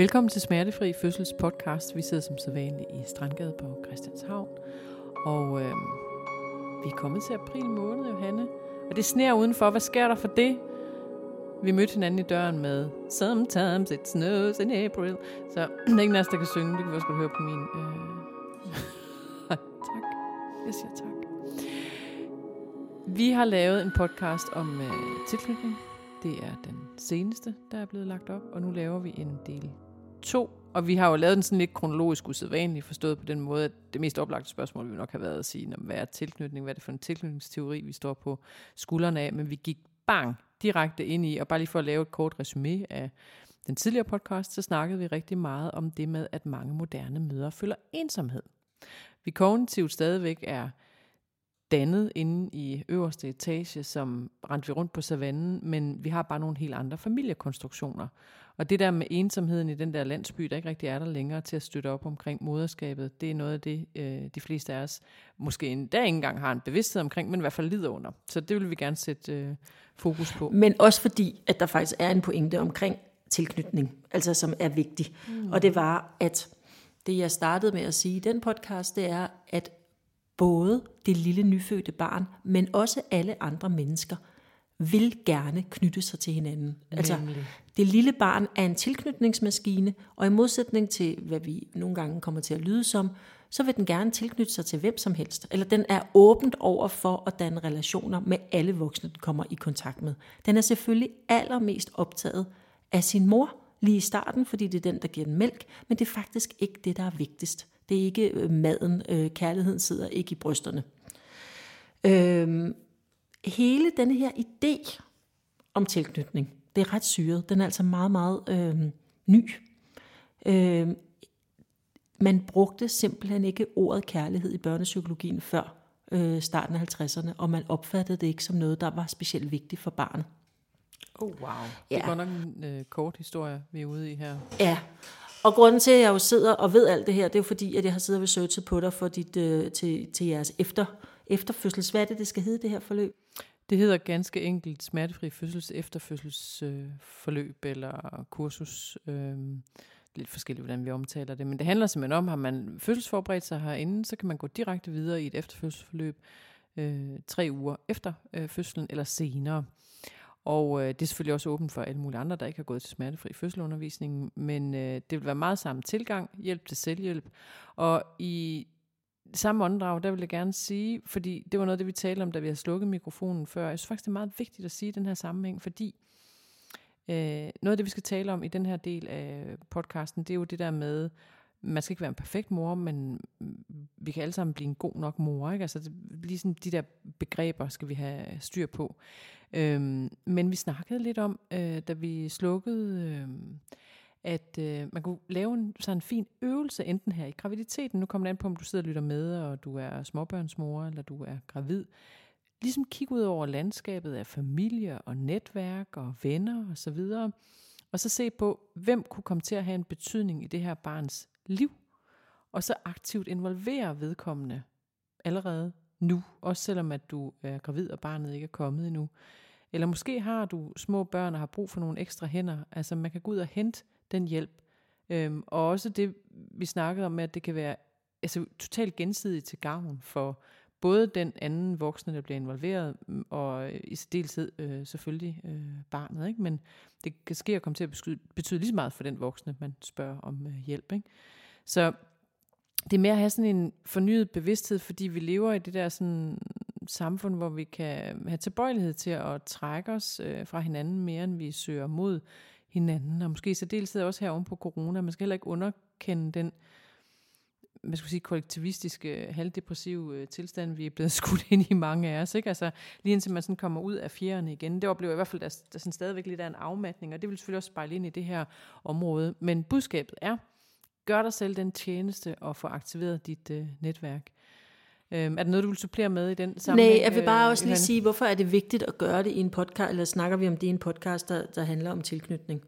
Velkommen til Smertefri Fødsels podcast. Vi sidder som sædvanligt i Strandgade på Christianshavn. Og øh, vi er kommet til april måned, Johanne. Og det sner udenfor. Hvad sker der for det? Vi mødte hinanden i døren med Sometimes it snows in April. Så der er ingen af os, der kan synge. Det kan vi også godt høre på min... Øh... tak. Jeg siger tak. Vi har lavet en podcast om øh, tilknytning. Det er den seneste, der er blevet lagt op, og nu laver vi en del 2. Og vi har jo lavet den sådan lidt kronologisk usædvanligt, forstået på den måde, at det mest oplagte spørgsmål vi nok har været at sige, hvad er tilknytning, hvad er det for en tilknytningsteori, vi står på skuldrene af, men vi gik bang direkte ind i, og bare lige for at lave et kort resume af den tidligere podcast, så snakkede vi rigtig meget om det med, at mange moderne mødre føler ensomhed. Vi kognitivt stadigvæk er dannet inde i øverste etage, som rendte vi rundt på savannen, men vi har bare nogle helt andre familiekonstruktioner. Og det der med ensomheden i den der landsby, der ikke rigtig er der længere til at støtte op omkring moderskabet, det er noget af det, øh, de fleste af os måske endda ikke engang har en bevidsthed omkring, men i hvert fald lider under. Så det vil vi gerne sætte øh, fokus på. Men også fordi, at der faktisk er en pointe omkring tilknytning, altså som er vigtig. Mm. Og det var, at det jeg startede med at sige i den podcast, det er, at både det lille nyfødte barn, men også alle andre mennesker, vil gerne knytte sig til hinanden. Altså, det lille barn er en tilknytningsmaskine, og i modsætning til, hvad vi nogle gange kommer til at lyde som, så vil den gerne tilknytte sig til hvem som helst. Eller den er åbent over for at danne relationer med alle voksne, den kommer i kontakt med. Den er selvfølgelig allermest optaget af sin mor lige i starten, fordi det er den, der giver den mælk, men det er faktisk ikke det, der er vigtigst. Det er ikke øh, maden. Øh, kærligheden sidder ikke i brysterne. Øhm, hele denne her idé om tilknytning, det er ret syret. Den er altså meget, meget øh, ny. Øh, man brugte simpelthen ikke ordet kærlighed i børnepsykologien før øh, starten af 50'erne, og man opfattede det ikke som noget, der var specielt vigtigt for barnet. Oh wow, ja. det er godt nok en øh, kort historie, vi er ude i her. Ja, og grunden til, at jeg jo sidder og ved alt det her, det er jo fordi, at jeg har siddet og researchet på dig for dit, øh, til, til jeres efter, efterfødsels. Hvad er det, det skal hedde, det her forløb? Det hedder ganske enkelt smertefri fødsels efterfødselsforløb øh, eller kursus. Øh, lidt forskelligt, hvordan vi omtaler det. Men det handler simpelthen om, har man fødselsforberedt sig herinde, så kan man gå direkte videre i et efterfødselsforløb øh, tre uger efter øh, fødslen eller senere. Og øh, det er selvfølgelig også åbent for alle mulige andre, der ikke har gået til smertefri fødselundervisning, men øh, det vil være meget samme tilgang, hjælp til selvhjælp. Og i samme åndedrag, der vil jeg gerne sige, fordi det var noget det, vi talte om, da vi havde slukket mikrofonen før. Jeg synes faktisk, det er meget vigtigt at sige i den her sammenhæng, fordi øh, noget af det, vi skal tale om i den her del af podcasten, det er jo det der med, man skal ikke være en perfekt mor, men vi kan alle sammen blive en god nok mor. Ikke? Altså, det, ligesom de der begreber skal vi have styr på. Øhm, men vi snakkede lidt om, øh, da vi slukkede, øh, at øh, man kunne lave en sådan en fin øvelse, enten her i graviditeten, nu kommer det an på, om du sidder og lytter med, og du er småbørnsmor, eller du er gravid, ligesom kigge ud over landskabet af familie og netværk og venner og så videre, og så se på, hvem kunne komme til at have en betydning i det her barns liv, og så aktivt involvere vedkommende allerede nu, også selvom at du er gravid og barnet ikke er kommet endnu. Eller måske har du små børn og har brug for nogle ekstra hænder. Altså man kan gå ud og hente den hjælp. Øhm, og også det, vi snakkede om, at det kan være altså, totalt gensidigt til gavn for både den anden voksne, der bliver involveret, mm, og øh, i særdeleshed øh, selvfølgelig øh, barnet. Ikke? Men det kan ske at komme til at betyde, betyde lige så meget for den voksne, man spørger om øh, hjælp. Ikke? Så det er mere at have sådan en fornyet bevidsthed, fordi vi lever i det der sådan samfund, hvor vi kan have tilbøjelighed til at trække os øh, fra hinanden mere, end vi søger mod hinanden. Og måske så særdeleshed også her oven på corona. Man skal heller ikke underkende den hvad skal sige, kollektivistiske, halvdepressive øh, tilstand, vi er blevet skudt ind i mange af os. Ikke? Altså, lige indtil man sådan kommer ud af fjerne igen. Det oplever jeg i hvert fald, at der, der sådan stadigvæk lidt af en afmatning, og det vil selvfølgelig også spejle ind i det her område. Men budskabet er, gør dig selv den tjeneste og få aktiveret dit øh, netværk. Øhm, er der noget, du vil supplere med i den sammenhæng? Nej, jeg vil bare øh, også lige sige, hvorfor er det vigtigt at gøre det i en podcast, eller snakker vi om det i en podcast, der, der handler om tilknytning.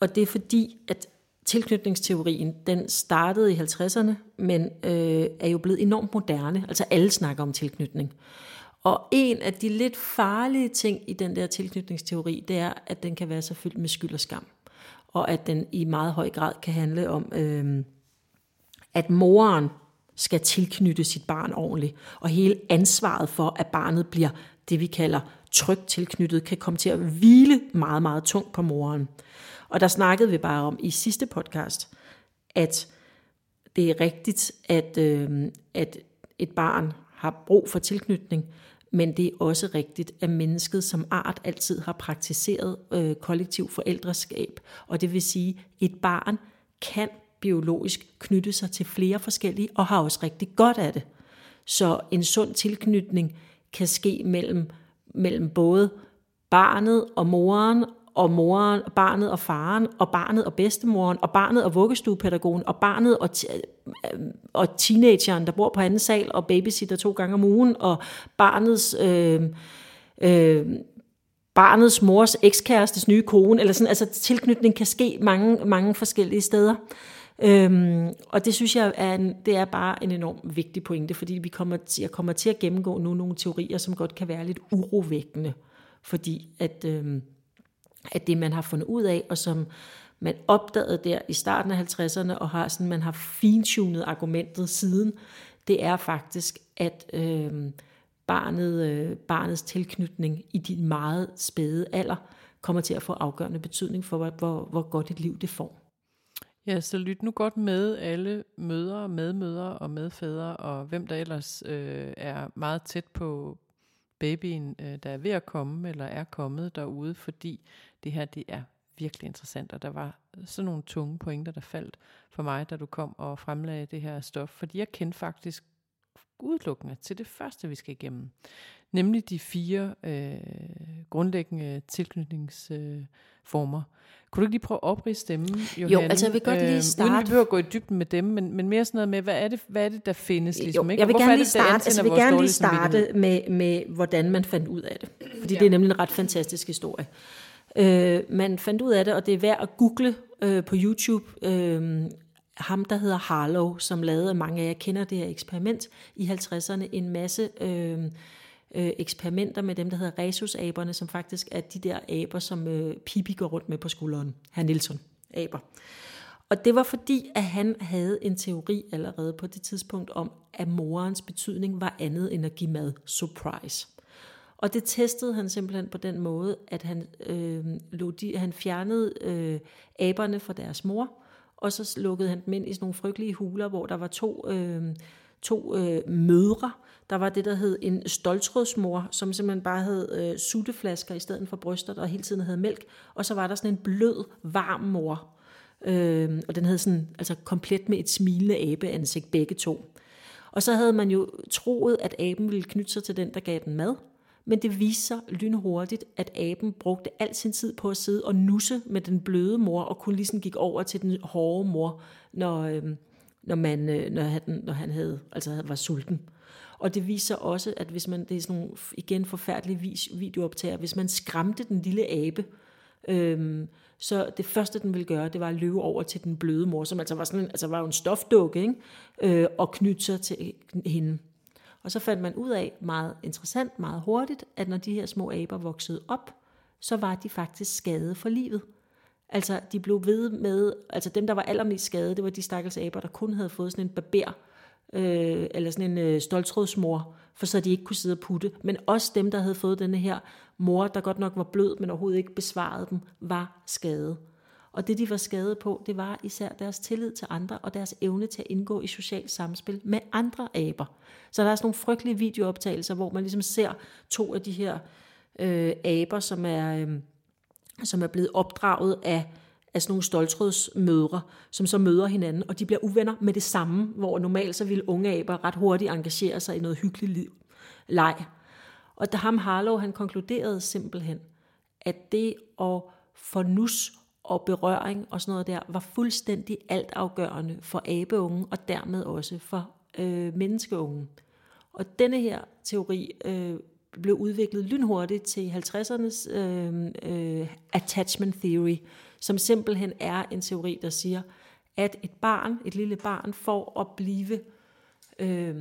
Og det er fordi, at tilknytningsteorien, den startede i 50'erne, men øh, er jo blevet enormt moderne. Altså alle snakker om tilknytning. Og en af de lidt farlige ting i den der tilknytningsteori, det er, at den kan være så fyldt med skyld og skam. og at den i meget høj grad kan handle om, øh, at moren skal tilknytte sit barn ordentligt, og hele ansvaret for, at barnet bliver det, vi kalder trygt tilknyttet, kan komme til at hvile meget, meget tungt på moren. Og der snakkede vi bare om i sidste podcast, at det er rigtigt, at, øh, at et barn har brug for tilknytning, men det er også rigtigt, at mennesket som art altid har praktiseret øh, kollektiv forældreskab. Og det vil sige, at et barn kan biologisk knytte sig til flere forskellige, og har også rigtig godt af det. Så en sund tilknytning kan ske mellem, mellem både barnet og moren, og moren, og barnet og faren, og barnet og bedstemoren, og barnet og vuggestuepædagogen, og barnet og, øh, og teenageren, der bor på anden sal, og babysitter to gange om ugen, og barnets... Øh, øh, barnets mors ekskærestes nye kone, eller sådan, altså tilknytning kan ske mange, mange forskellige steder. Øhm, og det synes jeg er, en, det er bare en enorm vigtig pointe, fordi vi kommer til, jeg kommer til at gennemgå nu nogle teorier, som godt kan være lidt urovækkende, fordi at, øhm, at det man har fundet ud af, og som man opdagede der i starten af 50'erne, og har sådan, man har fintunet argumentet siden, det er faktisk, at øh, barnet, øh, barnets tilknytning i din meget spæde alder kommer til at få afgørende betydning for, hvor, hvor, hvor godt et liv det får. Ja, så lyt nu godt med alle mødre, medmødre og medfædre, og hvem der ellers øh, er meget tæt på babyen, øh, der er ved at komme, eller er kommet derude, fordi det her, det er virkelig interessant, og der var øh, sådan nogle tunge pointer, der faldt for mig, da du kom og fremlagde det her stof, fordi jeg kendte faktisk udelukkende til det første, vi skal igennem, nemlig de fire øh, grundlæggende tilknytningsformer. Øh, kunne du ikke lige prøve at oprige stemmen, Johanne? Jo, altså jeg vil godt lige starte... Øh, uden vi behøver at gå i dybden med dem, men, men mere sådan noget med, hvad er det, hvad er det der findes? Ligesom, jo, ikke? Jeg vil gerne er lige det, starte, altså, jeg vil gerne lige starte med, med, hvordan man fandt ud af det. Fordi ja. det er nemlig en ret fantastisk historie. Øh, man fandt ud af det, og det er værd at google øh, på YouTube. Øh, ham, der hedder Harlow, som lavede, mange af jer kender det her eksperiment i 50'erne, en masse... Øh, øh, eksperimenter med dem, der hedder rhesusaberne, som faktisk er de der aber, som øh, Pippi går rundt med på skulderen. Herr Nielsen, aber. Og det var fordi, at han havde en teori allerede på det tidspunkt om, at morens betydning var andet end at give mad. Surprise. Og det testede han simpelthen på den måde, at han, øh, lå de, han fjernede øh, aberne fra deres mor, og så lukkede han dem ind i sådan nogle frygtelige huler, hvor der var to, øh, to øh, mødre, der var det, der hed en stoltrådsmor, som simpelthen bare havde øh, sutteflasker i stedet for bryster, og hele tiden havde mælk. Og så var der sådan en blød, varm mor. Øh, og den havde sådan, altså komplet med et smilende abeansigt, begge to. Og så havde man jo troet, at aben ville knytte sig til den, der gav den mad. Men det viste sig lynhurtigt, at aben brugte al sin tid på at sidde og nusse med den bløde mor, og kun ligesom gik over til den hårde mor, når, øh, når, man, øh, når, han, når han havde, altså var sulten. Og det viser også, at hvis man, det er sådan nogle igen forfærdelige vis, videooptager, hvis man skræmte den lille abe, øhm, så det første, den ville gøre, det var at løbe over til den bløde mor, som altså var, sådan en, altså var jo en stofdukke, ikke? Øh, og knytte sig til hende. Og så fandt man ud af, meget interessant, meget hurtigt, at når de her små aber voksede op, så var de faktisk skadet for livet. Altså, de blev ved med, altså dem, der var allermest skade, det var de stakkels aber, der kun havde fået sådan en barber øh, eller sådan en øh, stoltrådsmor, for så de ikke kunne sidde og putte. Men også dem, der havde fået denne her mor, der godt nok var blød, men overhovedet ikke besvarede dem, var skadet. Og det, de var skadet på, det var især deres tillid til andre, og deres evne til at indgå i socialt samspil med andre aber. Så der er sådan nogle frygtelige videooptagelser, hvor man ligesom ser to af de her øh, aber, som er, øh, som er blevet opdraget af af sådan nogle stoltrådsmødre, som så møder hinanden, og de bliver uvenner med det samme, hvor normalt så ville unge aber ret hurtigt engagere sig i noget hyggeligt liv, leg. Og da ham Harlow, han konkluderede simpelthen, at det at få nus og berøring og sådan noget der, var fuldstændig altafgørende for abeungen, og dermed også for øh, menneskeungen. Og denne her teori øh, blev udviklet lynhurtigt til 50'ernes øh, øh, attachment theory, som simpelthen er en teori, der siger, at et barn, et lille barn, for at blive øh,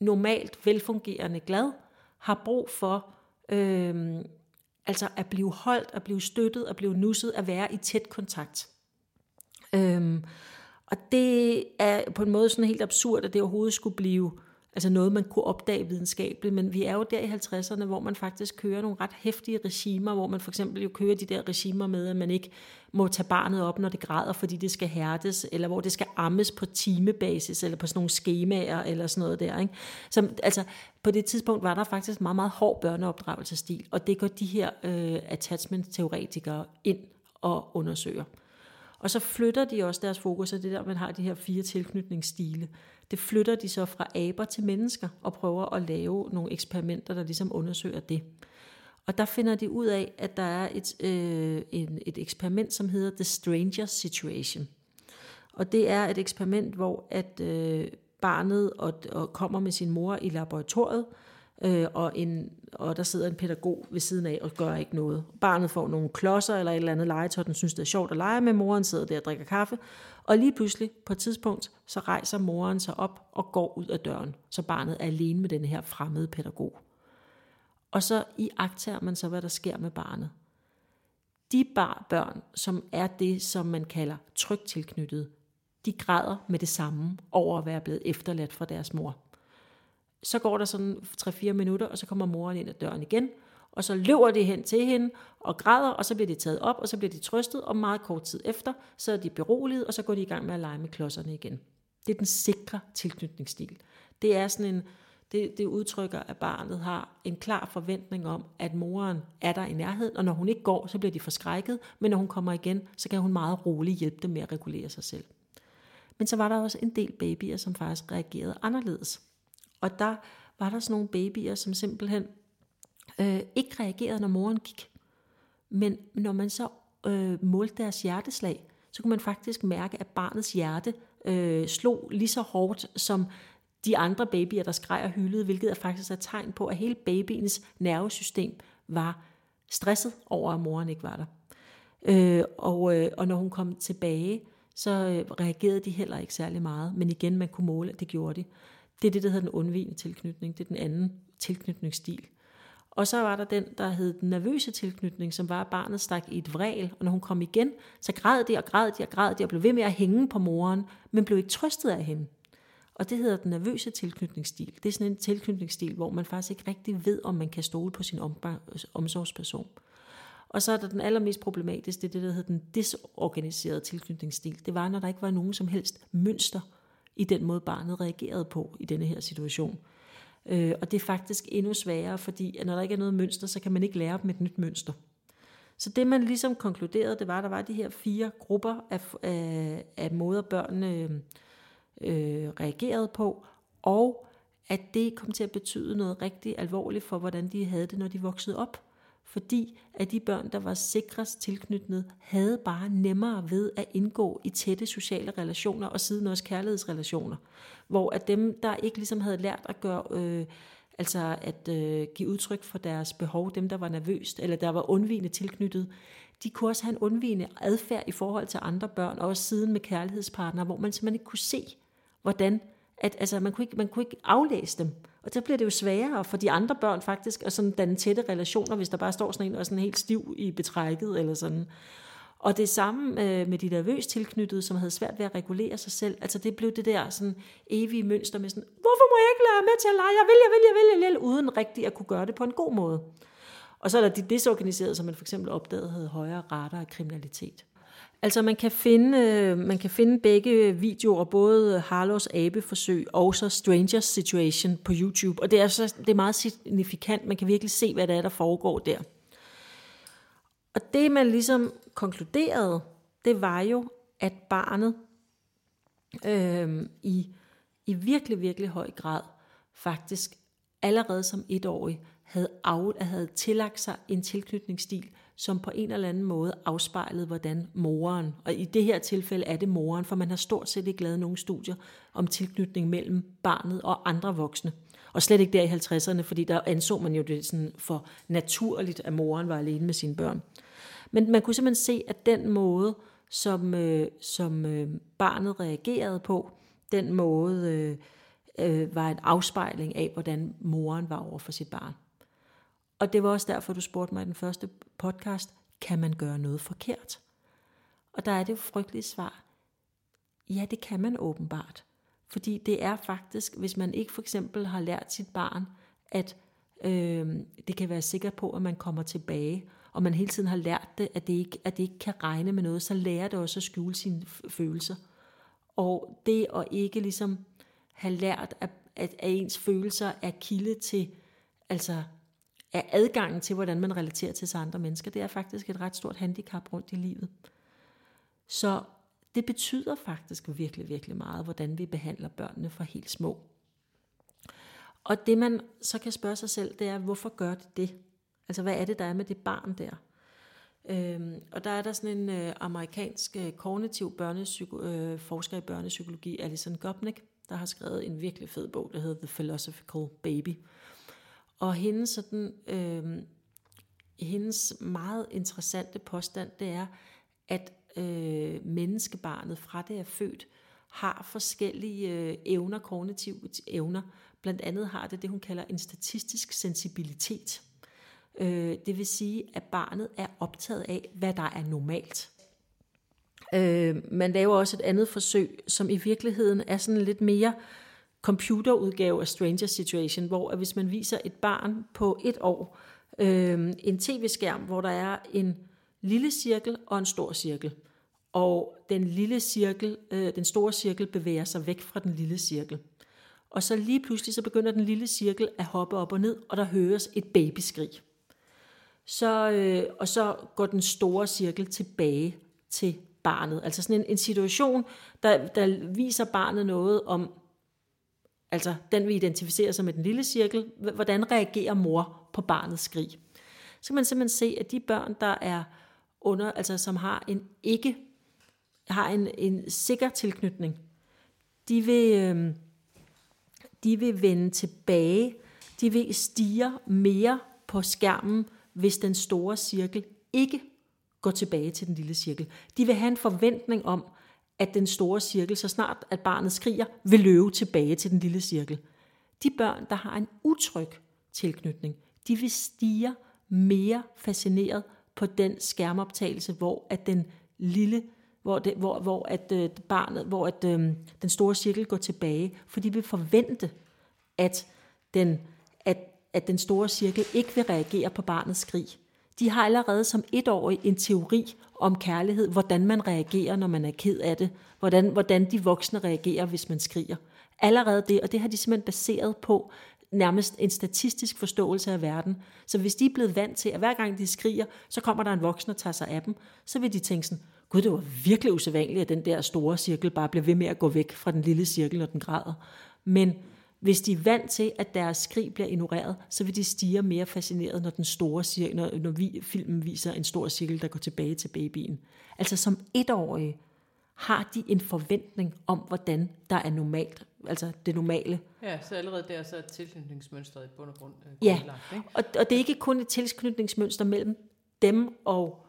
normalt velfungerende glad, har brug for øh, altså at blive holdt, at blive støttet, at blive nusset, at være i tæt kontakt. Øh, og det er på en måde sådan helt absurd, at det overhovedet skulle blive altså noget, man kunne opdage videnskabeligt, men vi er jo der i 50'erne, hvor man faktisk kører nogle ret hæftige regimer, hvor man for eksempel jo kører de der regimer med, at man ikke må tage barnet op, når det græder, fordi det skal hærdes, eller hvor det skal ammes på timebasis, eller på sådan nogle skemaer, eller sådan noget der. Ikke? Så altså, på det tidspunkt var der faktisk meget, meget hård børneopdragelsestil, og det går de her øh, attachment-teoretikere ind og undersøger. Og så flytter de også deres fokus, af det der, man har de her fire tilknytningsstile, det flytter de så fra aber til mennesker, og prøver at lave nogle eksperimenter, der ligesom undersøger det. Og der finder de ud af, at der er et, øh, en, et eksperiment, som hedder The Stranger Situation. Og det er et eksperiment, hvor at øh, barnet og, og kommer med sin mor i laboratoriet, øh, og, en, og der sidder en pædagog ved siden af og gør ikke noget. Barnet får nogle klodser eller et eller andet legetøj, den synes det er sjovt at lege med, moren sidder der og drikker kaffe, og lige pludselig på et tidspunkt, så rejser moren sig op og går ud af døren, så barnet er alene med den her fremmede pædagog. Og så i agter man så, hvad der sker med barnet. De bar børn, som er det, som man kalder trygt tilknyttet, de græder med det samme over at være blevet efterladt fra deres mor. Så går der sådan 3-4 minutter, og så kommer moren ind ad døren igen, og så løber de hen til hende og græder, og så bliver de taget op, og så bliver de trøstet, og meget kort tid efter, så er de beroliget, og så går de i gang med at lege med klodserne igen. Det er den sikre tilknytningsstil. Det er sådan en, det, det udtrykker, at barnet har en klar forventning om, at moren er der i nærheden, og når hun ikke går, så bliver de forskrækket, men når hun kommer igen, så kan hun meget roligt hjælpe dem med at regulere sig selv. Men så var der også en del babyer, som faktisk reagerede anderledes. Og der var der sådan nogle babyer, som simpelthen øh, ikke reagerede, når moren gik. Men når man så øh, målte deres hjerteslag, så kunne man faktisk mærke, at barnets hjerte øh, slog lige så hårdt som de andre babyer, der skreg og hyldede, hvilket er faktisk et tegn på, at hele babyens nervesystem var stresset over, at moren ikke var der. Øh, og, øh, og når hun kom tilbage, så øh, reagerede de heller ikke særlig meget. Men igen, man kunne måle, at det gjorde de. Det er det, der hedder den undvigende tilknytning. Det er den anden tilknytningsstil. Og så var der den, der hed den nervøse tilknytning, som var, at barnet stak i et vræl, og når hun kom igen, så græd de og græd de og græd de og blev ved med at hænge på moren, men blev ikke trøstet af hende. Og det hedder den nervøse tilknytningsstil. Det er sådan en tilknytningsstil, hvor man faktisk ikke rigtig ved, om man kan stole på sin omsorgsperson. Og så er der den allermest problematiske, det er det, der hedder den disorganiserede tilknytningsstil. Det var, når der ikke var nogen som helst mønster i den måde, barnet reagerede på i denne her situation. Øh, og det er faktisk endnu sværere, fordi at når der ikke er noget mønster, så kan man ikke lære dem et nyt mønster. Så det man ligesom konkluderede, det var, at der var de her fire grupper af, af, af måder, børnene øh, reagerede på, og at det kom til at betyde noget rigtig alvorligt for, hvordan de havde det, når de voksede op fordi at de børn, der var sikrest tilknyttet, havde bare nemmere ved at indgå i tætte sociale relationer og siden også kærlighedsrelationer. Hvor at dem, der ikke ligesom havde lært at gøre, øh, altså at øh, give udtryk for deres behov, dem der var nervøst, eller der var undvigende tilknyttet, de kunne også have en undvigende adfærd i forhold til andre børn, og også siden med kærlighedspartnere, hvor man simpelthen ikke kunne se, hvordan, at altså, man, kunne ikke, man kunne ikke aflæse dem. Og så bliver det jo sværere for de andre børn faktisk at sådan danne tætte relationer, hvis der bare står sådan en og er sådan helt stiv i betrækket eller sådan. Og det samme øh, med de nervøst tilknyttede, som havde svært ved at regulere sig selv. Altså det blev det der sådan evige mønster med sådan, hvorfor må jeg ikke lade med til at lege? Jeg vil, jeg vil, jeg vil, jeg vil, uden rigtig at kunne gøre det på en god måde. Og så er der de desorganiserede, som man for eksempel opdagede havde højere rater af kriminalitet. Altså man kan finde, øh, man kan finde begge videoer, både Harlows abeforsøg og så Strangers Situation på YouTube. Og det er, så, det er meget signifikant. Man kan virkelig se, hvad det er, der foregår der. Og det man ligesom konkluderede, det var jo, at barnet øh, i, i virkelig, virkelig høj grad faktisk allerede som etårig havde, af, havde tillagt sig en tilknytningsstil, som på en eller anden måde afspejlede, hvordan moren, og i det her tilfælde er det moren, for man har stort set ikke lavet nogen studier om tilknytning mellem barnet og andre voksne. Og slet ikke der i 50'erne, fordi der anså man jo det sådan for naturligt, at moren var alene med sine børn. Men man kunne simpelthen se, at den måde, som, øh, som øh, barnet reagerede på, den måde øh, øh, var en afspejling af, hvordan moren var over for sit barn. Og det var også derfor, du spurgte mig i den første podcast, kan man gøre noget forkert? Og der er det frygtelige svar, Ja, det kan man åbenbart. Fordi det er faktisk, hvis man ikke for eksempel har lært sit barn, at øh, det kan være sikker på, at man kommer tilbage, og man hele tiden har lært det, at det ikke, at det ikke kan regne med noget, så lærer det også at skjule sine følelser. Og det at ikke ligesom have lært, at, at, at ens følelser er kilde til, altså er adgangen til, hvordan man relaterer til sig andre mennesker, det er faktisk et ret stort handicap rundt i livet. Så det betyder faktisk virkelig, virkelig meget, hvordan vi behandler børnene fra helt små. Og det man så kan spørge sig selv, det er, hvorfor gør det det? Altså hvad er det, der er med det barn der? Øhm, og der er der sådan en øh, amerikansk øh, kognitiv børnepsyko- øh, forsker i børnepsykologi, Alison Gopnik, der har skrevet en virkelig fed bog, der hedder The Philosophical Baby. Og hendes, sådan, øh, hendes meget interessante påstand, det er, at øh, menneskebarnet fra det er født, har forskellige øh, evner, kognitive evner. Blandt andet har det det, hun kalder en statistisk sensibilitet. Øh, det vil sige, at barnet er optaget af, hvad der er normalt. Øh, man laver også et andet forsøg, som i virkeligheden er sådan lidt mere computerudgave af Stranger Situation, hvor at hvis man viser et barn på et år øh, en tv-skærm, hvor der er en lille cirkel og en stor cirkel, og den lille cirkel, øh, den store cirkel bevæger sig væk fra den lille cirkel. Og så lige pludselig så begynder den lille cirkel at hoppe op og ned, og der høres et babyskrig. Så, øh, og så går den store cirkel tilbage til barnet. Altså sådan en, en situation, der, der viser barnet noget om, altså den vi identificerer som med den lille cirkel, hvordan reagerer mor på barnets skrig. Så kan man simpelthen se, at de børn, der er under, altså som har en ikke har en, en sikker tilknytning, de vil, øh, de vil vende tilbage, de vil stige mere på skærmen, hvis den store cirkel ikke går tilbage til den lille cirkel. De vil have en forventning om, at den store cirkel, så snart at barnet skriger, vil løbe tilbage til den lille cirkel. De børn, der har en utryg tilknytning, de vil stige mere fascineret på den skærmoptagelse, hvor at den lille hvor, det, hvor, hvor at øh, barnet, hvor at, øh, den store cirkel går tilbage, for de vil forvente, at den, at, at den store cirkel ikke vil reagere på barnets skrig. De har allerede som etårig en teori om kærlighed, hvordan man reagerer, når man er ked af det, hvordan, hvordan de voksne reagerer, hvis man skriger. Allerede det, og det har de simpelthen baseret på nærmest en statistisk forståelse af verden. Så hvis de er blevet vant til, at hver gang de skriger, så kommer der en voksen og tager sig af dem, så vil de tænke sådan, gud, det var virkelig usædvanligt, at den der store cirkel bare bliver ved med at gå væk fra den lille cirkel, når den græder. Men hvis de er vant til, at deres skrig bliver ignoreret, så vil de stige mere fascineret, når, den store cirkel, når, når vi, filmen viser en stor cirkel, der går tilbage til babyen. Altså som etårige har de en forventning om, hvordan der er normalt, altså det normale. Ja, så allerede der så er tilknytningsmønstret i bund og grund øh, Ja, lagt, ikke? Og, og det er ikke kun et tilknytningsmønster mellem dem og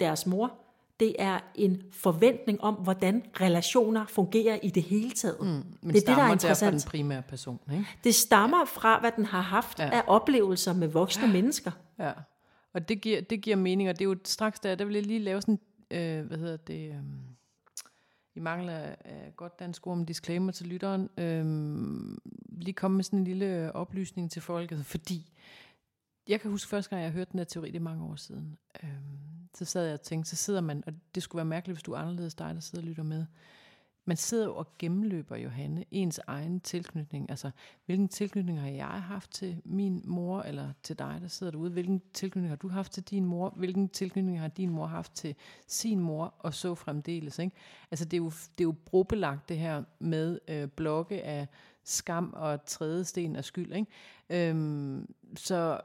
deres mor, det er en forventning om, hvordan relationer fungerer i det hele taget. Mm, men det er det, der er interessant. den primære person. Ikke? Det stammer fra, hvad den har haft ja. af oplevelser med voksne ja. mennesker. Ja, og det giver, det giver mening, og det er jo straks der, der vil jeg lige lave sådan, øh, hvad hedder det, øh, i mangel af, af godt dansk ord om disclaimer til lytteren, øh, lige komme med sådan en lille oplysning til folket, fordi jeg kan huske første gang, jeg hørte den her teori, det er mange år siden. Øh, så sad jeg og tænkte, så sidder man, og det skulle være mærkeligt, hvis du er anderledes dig, der sidder og lytter med. Man sidder jo og gennemløber, Johanne, ens egen tilknytning. Altså, hvilken tilknytning har jeg haft til min mor, eller til dig, der sidder derude? Hvilken tilknytning har du haft til din mor? Hvilken tilknytning har din mor haft til sin mor? Og så fremdeles, ikke? Altså, det er jo, det er jo brobelagt, det her med øh, blokke af skam og trædesten af skyld, ikke? Øhm, så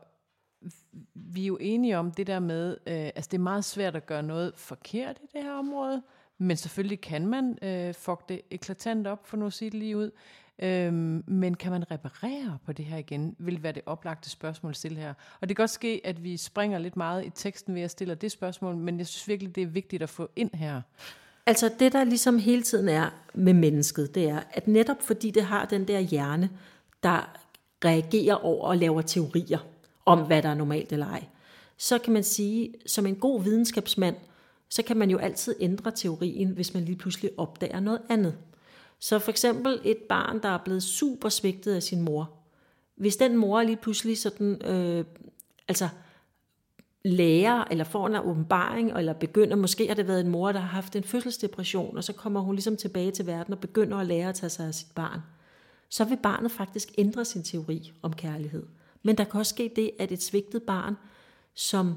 vi er jo enige om det der med, øh, altså det er meget svært at gøre noget forkert i det her område, men selvfølgelig kan man øh, fuck det eklatant op, for nu at sige det lige ud. Øhm, men kan man reparere på det her igen, vil være det oplagte spørgsmål til her. Og det kan godt ske, at vi springer lidt meget i teksten ved at stille det spørgsmål, men jeg synes virkelig, det er vigtigt at få ind her. Altså det, der ligesom hele tiden er med mennesket, det er, at netop fordi det har den der hjerne, der reagerer over og laver teorier, om, hvad der er normalt eller ej. Så kan man sige, som en god videnskabsmand, så kan man jo altid ændre teorien, hvis man lige pludselig opdager noget andet. Så for eksempel et barn, der er blevet super svigtet af sin mor. Hvis den mor lige pludselig sådan, øh, altså lærer, eller får en åbenbaring, eller begynder, måske har det været en mor, der har haft en fødselsdepression, og så kommer hun ligesom tilbage til verden og begynder at lære at tage sig af sit barn, så vil barnet faktisk ændre sin teori om kærlighed. Men der kan også ske det, at et svigtet barn, som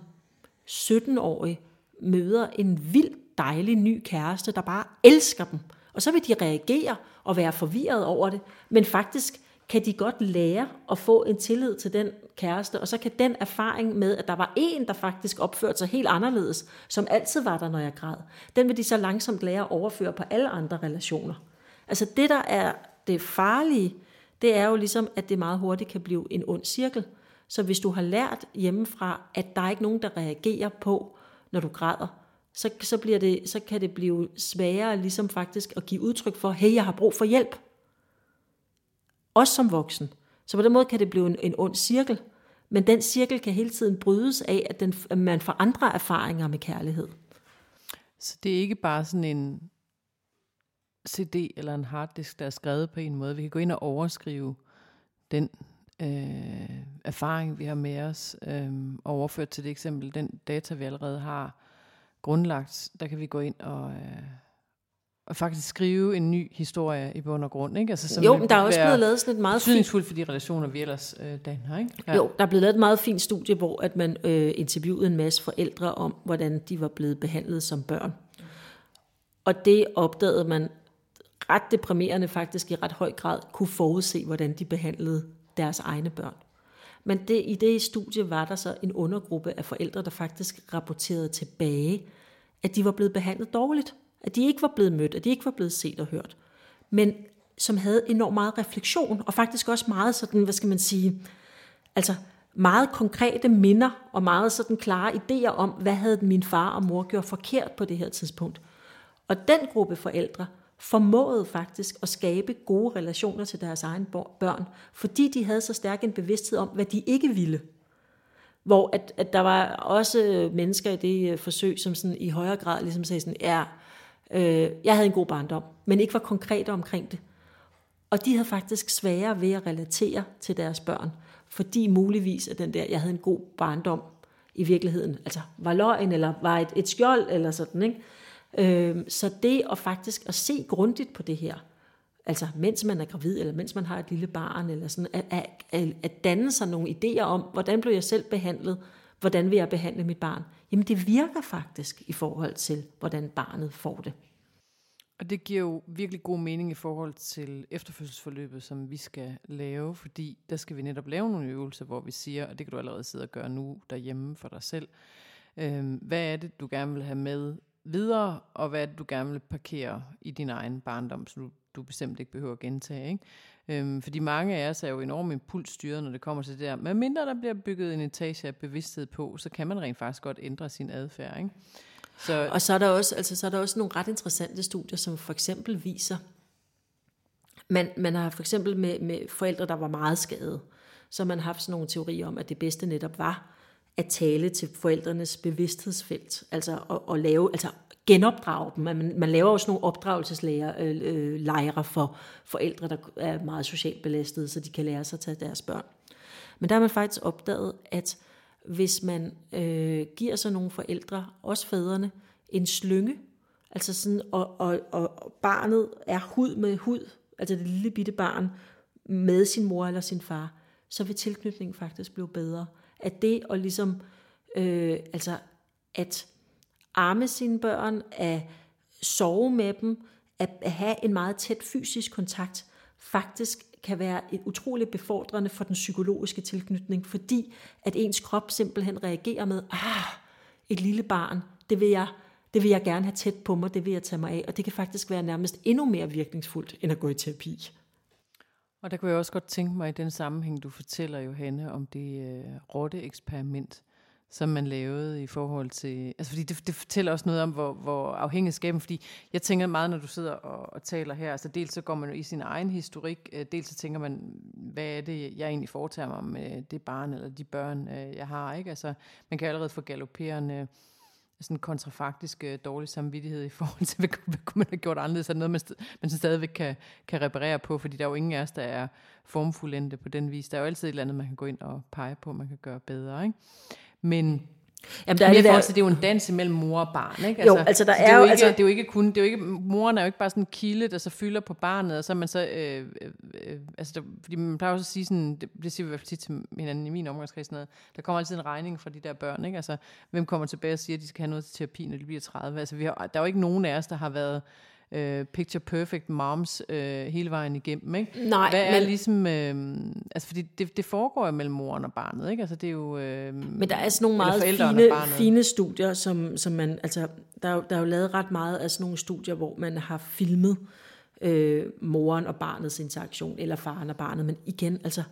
17-årig, møder en vild dejlig ny kæreste, der bare elsker dem. Og så vil de reagere og være forvirret over det, men faktisk kan de godt lære at få en tillid til den kæreste, og så kan den erfaring med, at der var en, der faktisk opførte sig helt anderledes, som altid var der, når jeg græd, den vil de så langsomt lære at overføre på alle andre relationer. Altså det, der er det farlige, det er jo ligesom, at det meget hurtigt kan blive en ond cirkel. Så hvis du har lært hjemmefra, at der er ikke nogen, der reagerer på, når du græder, så, så, bliver det, så kan det blive sværere ligesom faktisk at give udtryk for, hey, jeg har brug for hjælp. Også som voksen. Så på den måde kan det blive en, en ond cirkel. Men den cirkel kan hele tiden brydes af, at, den, at man får andre erfaringer med kærlighed. Så det er ikke bare sådan en CD eller en harddisk, der er skrevet på en måde. Vi kan gå ind og overskrive den øh, erfaring, vi har med os, øh, og overført til det eksempel, den data, vi allerede har grundlagt, der kan vi gå ind og, øh, og faktisk skrive en ny historie i bund og grund. Ikke? Altså, som jo, men der er også blevet lavet sådan et meget fint... for de relationer, vi ellers øh, har. Ikke? Ja. Jo, der er blevet lavet et meget fint studie, hvor at man øh, interviewede en masse forældre om, hvordan de var blevet behandlet som børn. Og det opdagede man ret deprimerende faktisk i ret høj grad, kunne forudse, hvordan de behandlede deres egne børn. Men det, i det studie var der så en undergruppe af forældre, der faktisk rapporterede tilbage, at de var blevet behandlet dårligt. At de ikke var blevet mødt, at de ikke var blevet set og hørt. Men som havde enormt meget refleksion, og faktisk også meget sådan, hvad skal man sige, altså meget konkrete minder, og meget sådan klare idéer om, hvad havde min far og mor gjort forkert på det her tidspunkt. Og den gruppe forældre formåede faktisk at skabe gode relationer til deres egne børn, fordi de havde så stærk en bevidsthed om, hvad de ikke ville. Hvor at, at der var også mennesker i det øh, forsøg, som sådan i højere grad ligesom sagde sådan, ja, øh, jeg havde en god barndom, men ikke var konkrete omkring det. Og de havde faktisk sværere ved at relatere til deres børn, fordi muligvis at den der, jeg havde en god barndom, i virkeligheden, altså var løgn, eller var et, et skjold, eller sådan, ikke? Øh, så det at faktisk at se grundigt på det her, altså mens man er gravid, eller mens man har et lille barn, eller sådan, at, at, at, danne sig nogle idéer om, hvordan blev jeg selv behandlet, hvordan vil jeg behandle mit barn, jamen det virker faktisk i forhold til, hvordan barnet får det. Og det giver jo virkelig god mening i forhold til efterfødselsforløbet, som vi skal lave, fordi der skal vi netop lave nogle øvelser, hvor vi siger, og det kan du allerede sidde og gøre nu derhjemme for dig selv, øh, hvad er det, du gerne vil have med videre, og hvad du gerne vil parkere i din egen barndom, så du, du bestemt ikke behøver at gentage. Ikke? Øhm, fordi mange af os er jo enormt impulsstyret, når det kommer til det der. Men mindre der bliver bygget en etage af bevidsthed på, så kan man rent faktisk godt ændre sin adfærd. Ikke? Så, og så er, der også, altså, så er der også nogle ret interessante studier, som for eksempel viser, man, man har for eksempel med, med forældre, der var meget skadede, så man har haft sådan nogle teorier om, at det bedste netop var at tale til forældrenes bevidsthedsfelt, altså at, at lave, altså genopdrage dem. Man, man laver også nogle opdragelseslejre øh, øh for forældre, der er meget socialt belastede, så de kan lære sig at tage deres børn. Men der har man faktisk opdaget, at hvis man øh, giver så nogle forældre, også fædrene, en slynge, altså sådan, og, og, og barnet er hud med hud, altså det lille bitte barn, med sin mor eller sin far, så vil tilknytningen faktisk blive bedre at det at ligesom, øh, altså at arme sine børn, at sove med dem, at, at have en meget tæt fysisk kontakt, faktisk kan være et utroligt befordrende for den psykologiske tilknytning, fordi at ens krop simpelthen reagerer med, ah, et lille barn, det vil jeg, det vil jeg gerne have tæt på mig, det vil jeg tage mig af, og det kan faktisk være nærmest endnu mere virkningsfuldt, end at gå i terapi. Og der kunne jeg også godt tænke mig i den sammenhæng, du fortæller, Johanne, om det øh, rotte-eksperiment, som man lavede i forhold til... Altså fordi det, det fortæller også noget om, hvor, hvor afhængigskaben... Fordi jeg tænker meget, når du sidder og, og taler her, altså dels så går man jo i sin egen historik, øh, dels så tænker man, hvad er det, jeg egentlig foretager mig med det barn eller de børn, øh, jeg har, ikke? Altså man kan allerede få galopperende sådan kontrafaktisk øh, dårlig samvittighed i forhold til, hvad, hvad kunne man have gjort anderledes, er noget, man, man stadigvæk kan, kan reparere på, fordi der er jo ingen af os, der er formfuldendte på den vis. Der er jo altid et eller andet, man kan gå ind og pege på, man kan gøre bedre. Ikke? Men Jamen, der er det, der... det er jo en dans mellem mor og barn, ikke? Altså, jo, altså der er, er jo, ikke, altså... det er jo ikke kun, det er jo ikke, moren er jo ikke bare sådan en kilde, der så fylder på barnet, og så er man så, øh, øh, øh, altså der, fordi man plejer også at sige sådan, det, det siger vi i hvert fald tit til hinanden i min omgangskreds, noget, der kommer altid en regning fra de der børn, ikke? Altså, hvem kommer tilbage og siger, at de skal have noget til terapi, når de bliver 30? Altså, vi har, der er jo ikke nogen af os, der har været øh, picture perfect moms øh, hele vejen igennem, ikke? Nej, Hvad er men, ligesom, øh, altså fordi det, det foregår jo mellem moren og barnet, ikke? Altså det er jo... Øh, men der er sådan nogle meget fine, fine studier, som, som man, altså der er, der er jo lavet ret meget af sådan nogle studier, hvor man har filmet øh, moren og barnets interaktion, eller faren og barnet, men igen, altså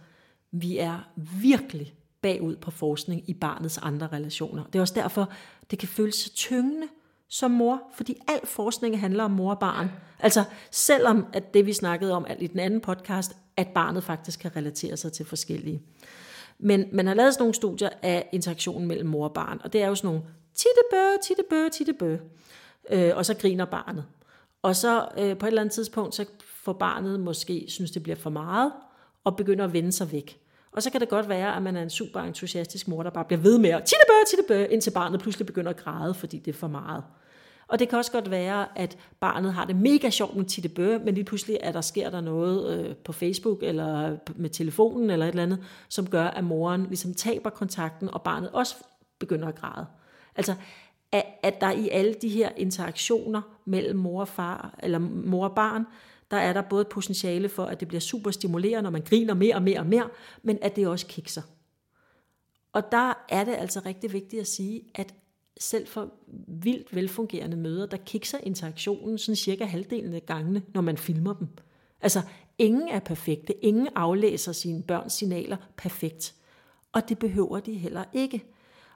vi er virkelig bagud på forskning i barnets andre relationer. Det er også derfor, det kan føles så tyngende, som mor, fordi al forskning handler om mor og barn. Altså selvom at det vi snakkede om i den anden podcast, at barnet faktisk kan relatere sig til forskellige. Men man har lavet sådan nogle studier af interaktionen mellem mor og barn, og det er jo sådan nogle tittebø, tittebø, tittebø, øh, og så griner barnet. Og så øh, på et eller andet tidspunkt, så får barnet måske synes, det bliver for meget, og begynder at vende sig væk. Og så kan det godt være, at man er en super entusiastisk mor, der bare bliver ved med at tittebø, tittebø, indtil barnet pludselig begynder at græde, fordi det er for meget. Og det kan også godt være, at barnet har det mega sjovt med tittebø, men lige pludselig er der, sker der noget øh, på Facebook eller med telefonen eller et eller andet, som gør, at moren ligesom taber kontakten, og barnet også begynder at græde. Altså, at, at der i alle de her interaktioner mellem mor og far, eller mor og barn, der er der både potentiale for, at det bliver super stimulerende, når man griner mere og mere og mere, men at det også kikser. Og der er det altså rigtig vigtigt at sige, at selv for vildt velfungerende møder, der kikser interaktionen sådan cirka halvdelen af gangene, når man filmer dem. Altså, ingen er perfekte. Ingen aflæser sine børns signaler perfekt. Og det behøver de heller ikke.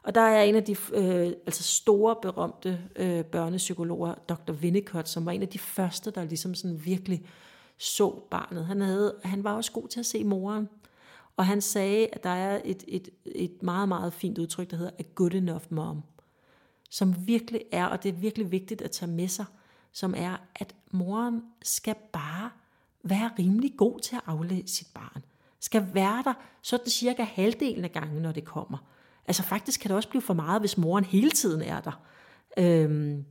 Og der er en af de øh, altså store, berømte øh, børnepsykologer, Dr. Winnicott, som var en af de første, der ligesom sådan virkelig så barnet. Han, havde, han var også god til at se moren. Og han sagde, at der er et, et, et meget, meget fint udtryk, der hedder a good enough mom som virkelig er, og det er virkelig vigtigt at tage med sig, som er, at moren skal bare være rimelig god til at aflæse sit barn. Skal være der sådan cirka halvdelen af gangen, når det kommer. Altså faktisk kan det også blive for meget, hvis moren hele tiden er der. Øhm,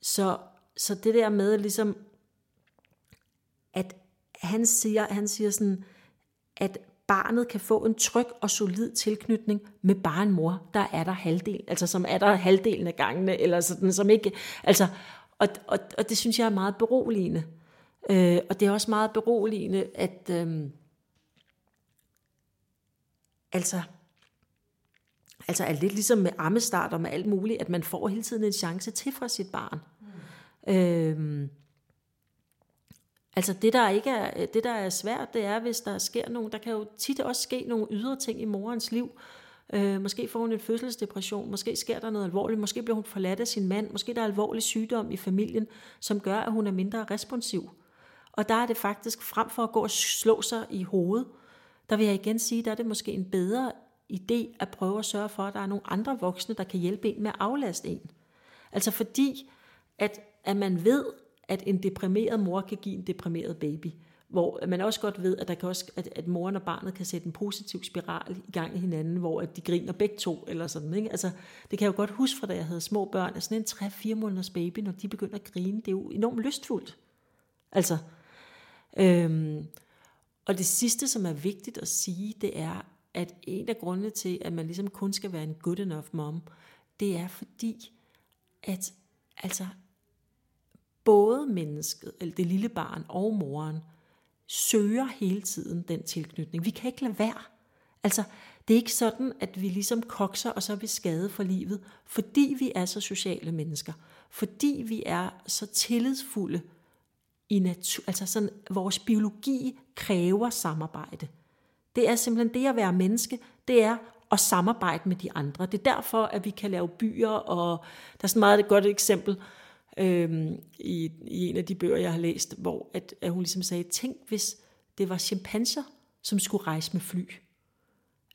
så, så det der med ligesom, at han siger, han siger sådan, at barnet kan få en tryg og solid tilknytning med bare en mor, der er der halvdel, altså som er der halvdelen af gangene, eller sådan, som ikke, altså, og, og, og det synes jeg er meget beroligende. Øh, og det er også meget beroligende, at øh, altså, altså er lidt ligesom med ammestart og med alt muligt, at man får hele tiden en chance til fra sit barn. Mm. Øh, Altså det der ikke er, øh, det der er svært, det er, hvis der sker nogen, der kan jo tit også ske nogle ydre ting i morens liv. Øh, måske får hun en fødselsdepression, måske sker der noget alvorligt, måske bliver hun forladt af sin mand, måske der er alvorlig sygdom i familien, som gør, at hun er mindre responsiv. Og der er det faktisk, frem for at gå og slå sig i hovedet, der vil jeg igen sige, der er det måske en bedre idé at prøve at sørge for, at der er nogle andre voksne, der kan hjælpe en med at aflaste en. Altså fordi, at, at man ved, at en deprimeret mor kan give en deprimeret baby. Hvor man også godt ved, at, der kan også, at, at moren og barnet kan sætte en positiv spiral i gang i hinanden, hvor at de griner begge to, eller sådan. Ikke? Altså, det kan jeg jo godt huske fra, da jeg havde små børn, at sådan en 3-4 måneders baby, når de begynder at grine, det er jo enormt lystfuldt. Altså, øhm, og det sidste, som er vigtigt at sige, det er, at en af grundene til, at man ligesom kun skal være en good enough mom, det er fordi, at altså, både mennesket, eller det lille barn og moren, søger hele tiden den tilknytning. Vi kan ikke lade være. Altså, det er ikke sådan, at vi ligesom kokser, og så er vi skade for livet, fordi vi er så sociale mennesker. Fordi vi er så tillidsfulde i natur. Altså sådan, vores biologi kræver samarbejde. Det er simpelthen det at være menneske, det er at samarbejde med de andre. Det er derfor, at vi kan lave byer, og der er sådan meget et godt eksempel, øhm, i, i en af de bøger, jeg har læst, hvor at, at hun ligesom sagde, tænk hvis det var chimpanser, som skulle rejse med fly.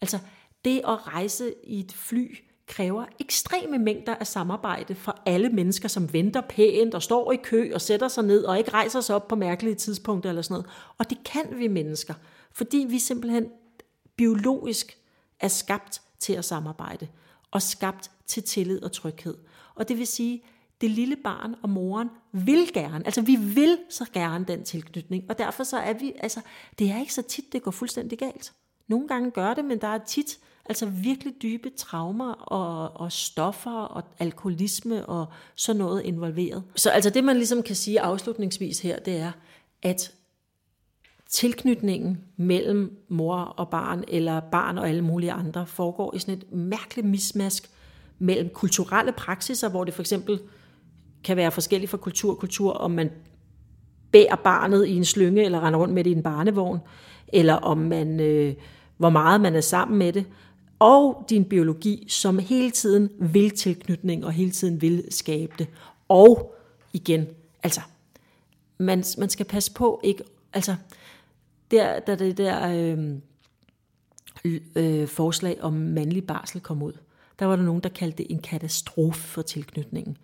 Altså det at rejse i et fly kræver ekstreme mængder af samarbejde fra alle mennesker, som venter pænt og står i kø og sætter sig ned og ikke rejser sig op på mærkelige tidspunkter eller sådan noget. Og det kan vi mennesker, fordi vi simpelthen biologisk er skabt til at samarbejde og skabt til tillid og tryghed. Og det vil sige, det lille barn og moren vil gerne, altså vi vil så gerne den tilknytning, og derfor så er vi, altså det er ikke så tit, det går fuldstændig galt. Nogle gange gør det, men der er tit altså virkelig dybe traumer og, og stoffer og alkoholisme og sådan noget involveret. Så altså det man ligesom kan sige afslutningsvis her, det er, at tilknytningen mellem mor og barn, eller barn og alle mulige andre, foregår i sådan et mærkeligt mismask mellem kulturelle praksiser, hvor det for eksempel kan være forskellig fra kultur og kultur, om man bærer barnet i en slynge, eller render rundt med det i en barnevogn, eller om man, øh, hvor meget man er sammen med det, og din biologi, som hele tiden vil tilknytning, og hele tiden vil skabe det. Og igen, altså, man, man skal passe på ikke, altså, der, da det der øh, øh, forslag om mandlig barsel kom ud, der var der nogen, der kaldte det en katastrofe for tilknytningen.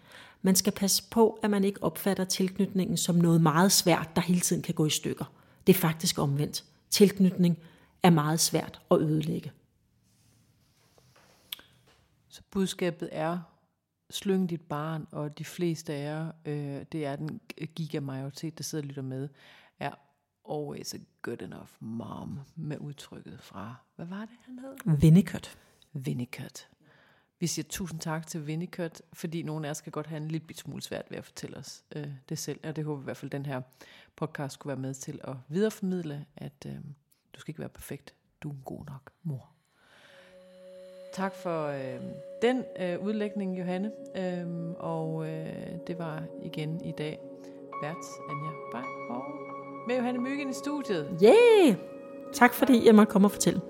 Man skal passe på, at man ikke opfatter tilknytningen som noget meget svært, der hele tiden kan gå i stykker. Det er faktisk omvendt. Tilknytning er meget svært at ødelægge. Så budskabet er, slyng dit barn, og de fleste af jer, øh, det er den gigamajoritet, der sidder og lytter med, er always a good enough mom, med udtrykket fra, hvad var det, han hed? Winnicott. Winnicott. Vi siger tusind tak til Winnicott, fordi nogle af os kan godt have en lidt smule svært ved at fortælle os øh, det selv, og det håber vi i hvert fald, den her podcast skulle være med til at videreformidle, at øh, du skal ikke være perfekt, du er en god nok mor. Tak for øh, den øh, udlægning, Johanne, øh, og øh, det var igen i dag værts Anja Bej og med Johanne Myggen i studiet. Yeah! Tak fordi jeg måtte komme og fortælle.